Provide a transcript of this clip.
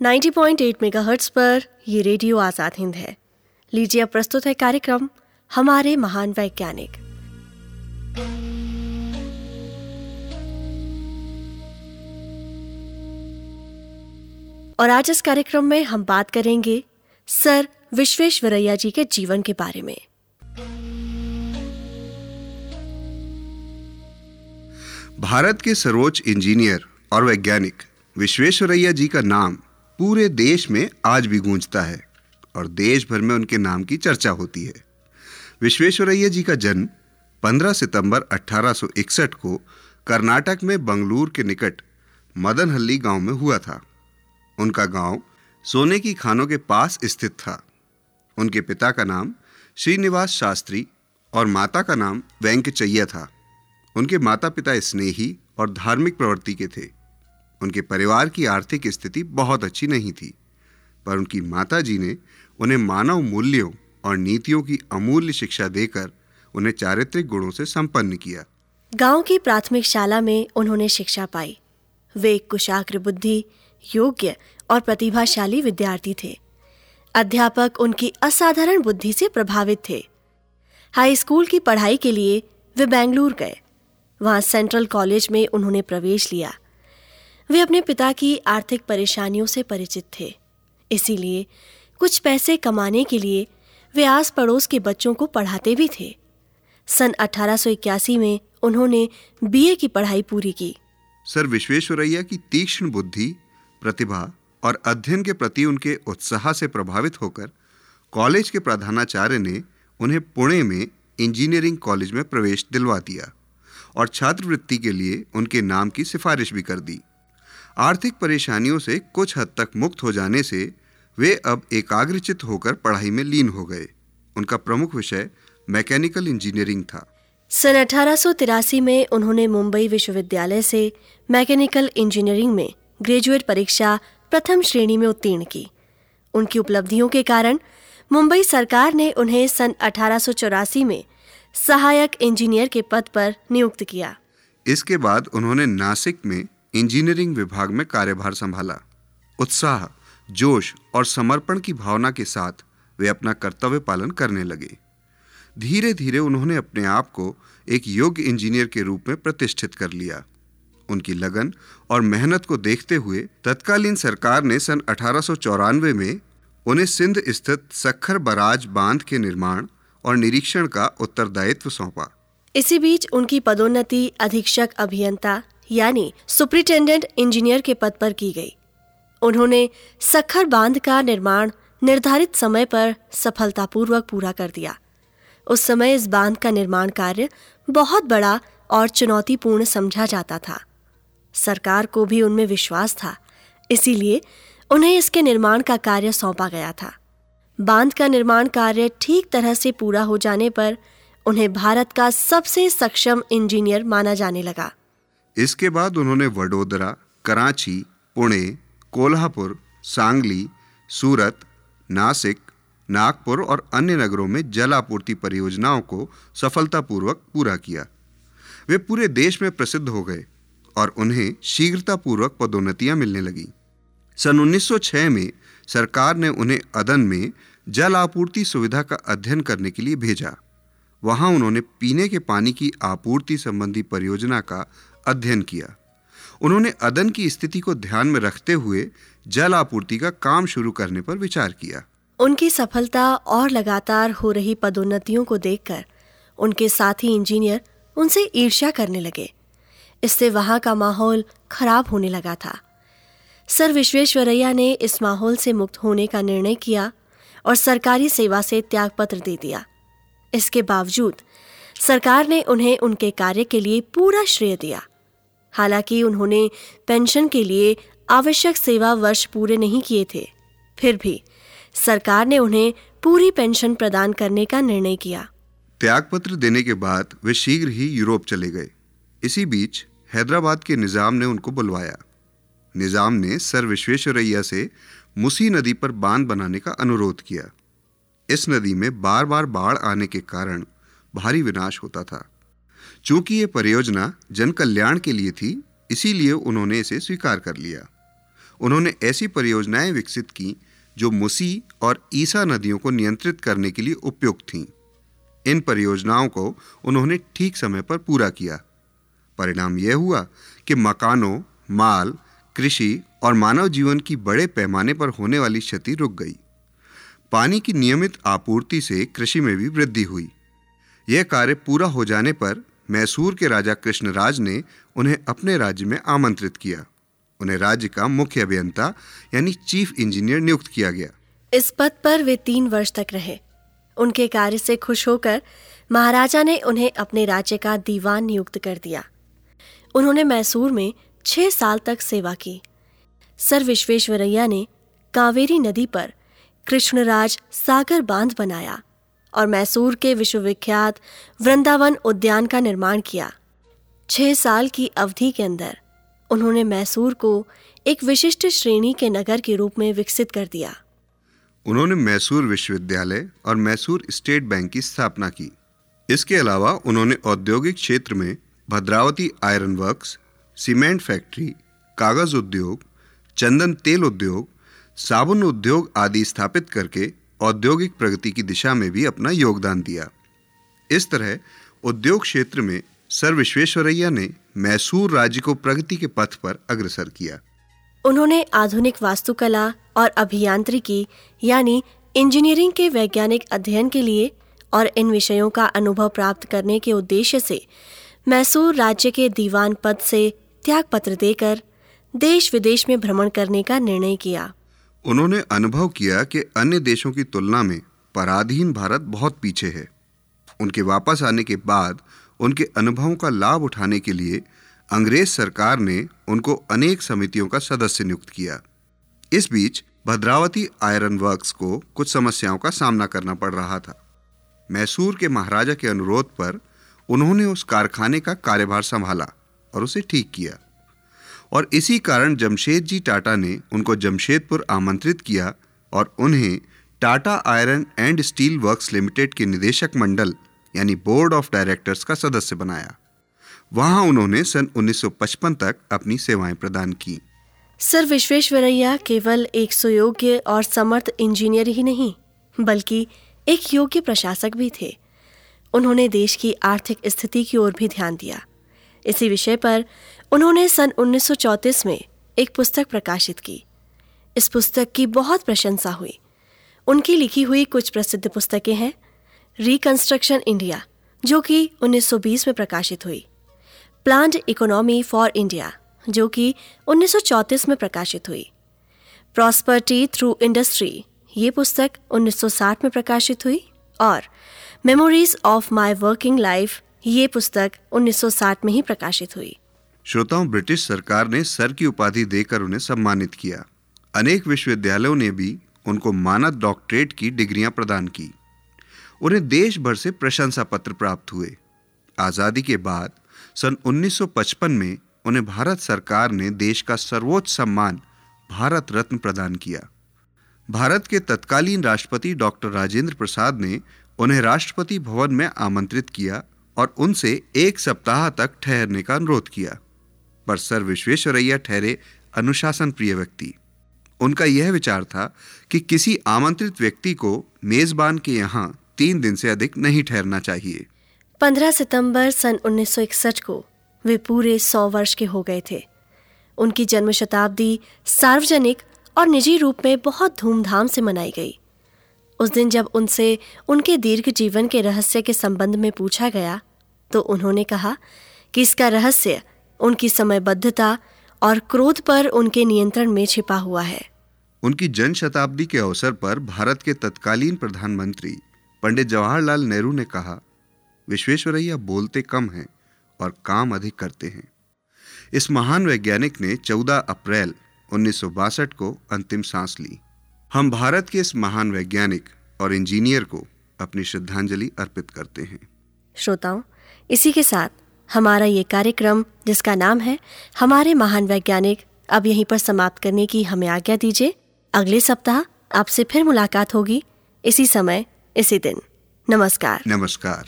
90.8 megahertz पर ये radio Azad Hind है। लीजिए अब प्रस्तुत है कार्यक्रम, हमारे महान वैज्ञानिक। और आज इस कार्यक्रम में हम बात करेंगे सर विश्वेश्वरैया जी के जीवन के बारे में। भारत के सर्वोच्च इंजीनियर और वैज्ञानिक विश्वेश्वरैया जी का नाम पूरे देश में आज भी गूंजता है और देश भर में उनके नाम की चर्चा होती है। विश्वेश्वरैया जी का जन्म 15 सितंबर 1861 को कर्नाटक में बंगलुरु के निकट मदनहल्ली गाँव में हुआ था। उनका गाँव सोने की खानों के पास स्थित था। उनके पिता का नाम श्रीनिवास शास्त्री और माता का नाम वेंकचैया था। उनके माता पिता स्नेही और धार्मिक प्रवृत्ति के थे। उनके परिवार की आर्थिक स्थिति बहुत अच्छी नहीं थी, पर उनकी माता जी ने उन्हें मानव मूल्यों और नीतियों की अमूल्य शिक्षा देकर उन्हें चारित्रिक गुणों से संपन्न किया। गाँव की प्राथमिक शाला में उन्होंने शिक्षा पाई। वे एक कुशाग्र बुद्धि, योग्य और प्रतिभाशाली विद्यार्थी थे। अध्यापक उनकी असाधारण बुद्धि से प्रभावित थे। हाई स्कूल की पढ़ाई के लिए वे बेंगलुरु गए। वहाँ सेंट्रल कॉलेज में उन्होंने प्रवेश लिया। वे अपने पिता की आर्थिक परेशानियों से परिचित थे। इसीलिए कुछ पैसे कमाने के लिए वे आस पड़ोस के बच्चों को पढ़ाते भी थे। सन 1881 में उन्होंने बीए की पढ़ाई पूरी की। सर विश्वेश्वरैया की तीक्ष्ण बुद्धि, प्रतिभा और अध्ययन के प्रति उनके उत्साह से प्रभावित होकर कॉलेज के प्रधानाचार्य ने उन्हें पुणे में इंजीनियरिंग कॉलेज में प्रवेश दिलवा दिया और छात्रवृत्ति के लिए उनके नाम की सिफारिश भी कर दी। आर्थिक परेशानियों से कुछ हद तक मुक्त हो जाने से वे अब एकाग्रचित होकर पढ़ाई में लीन हो गए। उनका प्रमुख विषय मैकेनिकल इंजीनियरिंग था। सन अठारह सौ तिरासी में उन्होंने मुंबई विश्वविद्यालय से मैकेनिकल इंजीनियरिंग में ग्रेजुएट परीक्षा प्रथम श्रेणी में उत्तीर्ण की। उनकी उपलब्धियों के कारण मुंबई सरकार ने उन्हें सन अठारह सौ चौरासी में सहायक इंजीनियर के पद पर नियुक्त किया। इसके बाद उन्होंने नासिक में इंजीनियरिंग विभाग में कार्यभार संभाला। उत्साह, जोश और समर्पण की भावना के साथ वे अपना कर्तव्य पालन करने लगे। धीरे धीरे उन्होंने अपने आप को एक योग्य इंजीनियर के रूप में प्रतिष्ठित कर लिया। उनकी लगन और मेहनत को देखते हुए तत्कालीन सरकार ने सन अठारह सौ चौरानवे में उन्हें सिंध स्थित सखर बराज बाँध के निर्माण और निरीक्षण का उत्तरदायित्व सौंपा। इसी बीच उनकी पदोन्नति, अधीक्षक अभियंता यानी सुप्रिटेंडेंट इंजीनियर के पद पर की गई। उन्होंने सखर बाँध का निर्माण निर्धारित समय पर सफलतापूर्वक पूरा कर दिया। उस समय इस बाँध का निर्माण कार्य बहुत बड़ा और चुनौतीपूर्ण समझा जाता था। सरकार को भी उनमें विश्वास था, इसीलिए उन्हें इसके निर्माण का कार्य सौंपा गया था। बाँध का निर्माण कार्य ठीक तरह से पूरा हो जाने पर उन्हें भारत का सबसे सक्षम इंजीनियर माना जाने लगा। इसके बाद उन्होंने वडोदरा, कराची, पुणे, कोल्हापुर, सांगली, सूरत, नासिक, नागपुर और अन्य नगरों में जल आपूर्ति परियोजनाओं को सफलतापूर्वक पूरा किया। वे पूरे देश में प्रसिद्ध हो गए और उन्हें शीघ्रतापूर्वक पदोन्नतियाँ मिलने लगी। सन 1906 में सरकार ने उन्हें अदन में जल आपूर्ति सुविधा का अध्ययन करने के लिए भेजा। वहाँ उन्होंने पीने के पानी की आपूर्ति संबंधी परियोजना का अध्ययन किया। उन्होंने अदन की स्थिति को ध्यान में रखते हुए जल आपूर्ति का काम शुरू करने पर विचार किया। उनकी सफलता और लगातार हो रही पदोन्नतियों को देखकर उनके साथी इंजीनियर उनसे ईर्ष्या करने लगे। इससे वहाँ का माहौल खराब होने लगा था। सर विश्वेश्वरैया ने इस माहौल से मुक्त होने का निर्णय किया और सरकारी सेवा से त्यागपत्र दे दिया। इसके बावजूद सरकार ने उन्हें उनके कार्य के लिए पूरा श्रेय दिया। हालाँकि उन्होंने पेंशन के लिए आवश्यक सेवा वर्ष पूरे नहीं किए थे। फिर भी सरकार ने उन्हें पूरी पेंशन प्रदान करने का निर्णय किया। त्यागपत्र देने के बाद वे शीघ्र ही यूरोप चले गए। इसी बीच हैदराबाद के निज़ाम ने उनको बुलवाया। निज़ाम ने सर विश्वेश्वरैया से मुसी नदी पर बाँध बनाने का अनुरोध किया। इस नदी में बार बार बाढ़ आने के कारण भारी विनाश होता था। चूँकि ये परियोजना जन कल्याण के लिए थी, इसीलिए उन्होंने इसे स्वीकार कर लिया। उन्होंने ऐसी परियोजनाएँ विकसित की, जो मुसी और ईसा नदियों को नियंत्रित करने के लिए उपयुक्त थीं। इन परियोजनाओं को उन्होंने ठीक समय पर पूरा किया। परिणाम यह हुआ कि मकानों, माल, कृषि और मानव जीवन की बड़े पैमाने पर होने वाली क्षति रुक गई। पानी की नियमित आपूर्ति से कृषि में भी वृद्धि हुई। यह कार्य पूरा हो जाने पर मैसूर के राजा कृष्णराज ने उन्हें अपने राज्य में आमंत्रित किया। उन्हें राज्य का मुख्य अभियंता, यानी चीफ इंजीनियर नियुक्त किया गया। इस पद पर वे तीन वर्ष तक रहे। उनके कार्य से खुश होकर महाराजा ने उन्हें अपने राज्य का दीवान नियुक्त कर दिया। उन्होंने मैसूर में छह साल तक सेवा की। सर विश्वेश्वरैया ने कावेरी नदी पर कृष्णराज सागर बाँध बनाया। और मैसूर के विश्वविख्यात वृंदावन उद्यान का निर्माण किया। छह साल की अवधि के अंदर उन्होंने मैसूर को एक विशिष्ट श्रेणी के नगर के रूप में विकसित कर दिया। उन्होंने मैसूर विश्वविद्यालय और मैसूर स्टेट बैंक की स्थापना की। इसके अलावा उन्होंने औद्योगिक क्षेत्र में Bhadravati iron works, cement factory, कागज़ उद्योग, चंदन तेल उद्योग, साबुन उद्योग आदि स्थापित करके औद्योगिक प्रगति की दिशा में भी अपना योगदान दिया। इस तरह उद्योग क्षेत्र में सर विश्वेश्वरैया ने मैसूर राज्य को प्रगति के पथ पर अग्रसर किया। उन्होंने आधुनिक वास्तुकला और अभियांत्रिकी, यानी इंजीनियरिंग के वैज्ञानिक अध्ययन के लिए और इन विषयों का अनुभव प्राप्त करने के उद्देश्य से मैसूर राज्य के दीवान पद से त्याग पत्र देकर देश विदेश में भ्रमण करने का निर्णय किया। उन्होंने अनुभव किया कि अन्य देशों की तुलना में पराधीन भारत बहुत पीछे है। उनके वापस आने के बाद उनके अनुभवों का लाभ उठाने के लिए अंग्रेज़ सरकार ने उनको अनेक समितियों का सदस्य नियुक्त किया। इस बीच भद्रावती आयरन वर्क्स को कुछ समस्याओं का सामना करना पड़ रहा था। मैसूर के महाराजा के अनुरोध पर उन्होंने उस कारखाने का कार्यभार संभाला और उसे ठीक किया। और इसी कारण जमशेद जी टाटा ने उनको जमशेदपुर आमंत्रित किया और उन्हें Tata iron and steel works limited के निदेशक मंडल, यानी बोर्ड ऑफ़ डायरेक्टर्स का सदस्य बनाया। वहाँ उन्होंने सन 1955 तक अपनी सेवाएँ प्रदान की। सर, विश्वेश्वरैया केवल एक सुयोग्य और समर्थ इंजीनियर ही नहीं, बल्कि एक योग्य प्रशासक भी थे। उन्होंने देश की आर्थिक स्थिति की ओर भी ध्यान दिया। इसी विषय पर उन्होंने सन 1934 में एक पुस्तक प्रकाशित की। इस पुस्तक की बहुत प्रशंसा हुई। उनकी लिखी हुई कुछ प्रसिद्ध पुस्तकें हैं रिकंस्ट्रक्शन इंडिया जो कि 1920 में प्रकाशित हुई। प्लान्ड इकोनॉमी फॉर इंडिया जो कि 1934 में प्रकाशित हुई। प्रॉस्पर्टी थ्रू इंडस्ट्री ये पुस्तक 1960 में प्रकाशित हुई और memories of my working life ये पुस्तक 1960 में ही प्रकाशित हुई। श्रोताओं, ब्रिटिश सरकार ने सर की उपाधि देकर उन्हें सम्मानित किया। अनेक विश्वविद्यालयों ने भी उनको मानद डॉक्टरेट की डिग्रियाँ प्रदान की। उन्हें देश भर से प्रशंसा पत्र प्राप्त हुए। आज़ादी के बाद, सन 1955 में उन्हें भारत सरकार ने देश का सर्वोच्च सम्मान भारत रत्न प्रदान किया। भारत के तत्कालीन राष्ट्रपति डॉक्टर राजेंद्र प्रसाद ने उन्हें राष्ट्रपति भवन में आमंत्रित किया और उनसे एक सप्ताह तक ठहरने का अनुरोध किया। पर सर विश्वेश्वरैया ठहरे अनुशासन प्रिय व्यक्ति। उनका यह विचार था कि किसी आमंत्रित व्यक्ति को मेजबान के यहाँ तीन दिन से अधिक नहीं ठहरना चाहिए। 15 सितंबर सन 1961 को वे पूरे सौ वर्ष के हो गए थे। उनकी जन्म शताब्दी सार्वजनिक और निजी रूप में बहुत धूमधाम से मनाई गई। उस दिन जब उनसे, उनके दीर्घ जीवन के रहस्य के संबंध में पूछा गया तो उन्होंने कहा कि इसका रहस्य, उनकी समयबद्धता और क्रोध पर उनके नियंत्रण में छिपा हुआ है। उनकी जन शताब्दी के अवसर पर भारत के तत्कालीन प्रधानमंत्री पंडित जवाहरलाल नेहरू ने कहा, विश्वेश्वरैया बोलते कम हैं और काम अधिक करते हैं। इस महान वैज्ञानिक ने 14 अप्रैल उन्नीस सौ बासठ को अंतिम सांस ली। हम भारत के इस महान वैज्ञानिक और इंजीनियर को अपनी श्रद्धांजलि अर्पित करते हैं। श्रोताओं इसी के साथ हमारा ये कार्यक्रम जिसका नाम है हमारे महान वैज्ञानिक अब यहीं पर समाप्त करने की हमें आज्ञा दीजिए। अगले सप्ताह आपसे फिर मुलाकात होगी। इसी समय इसी दिन। नमस्कार। नमस्कार।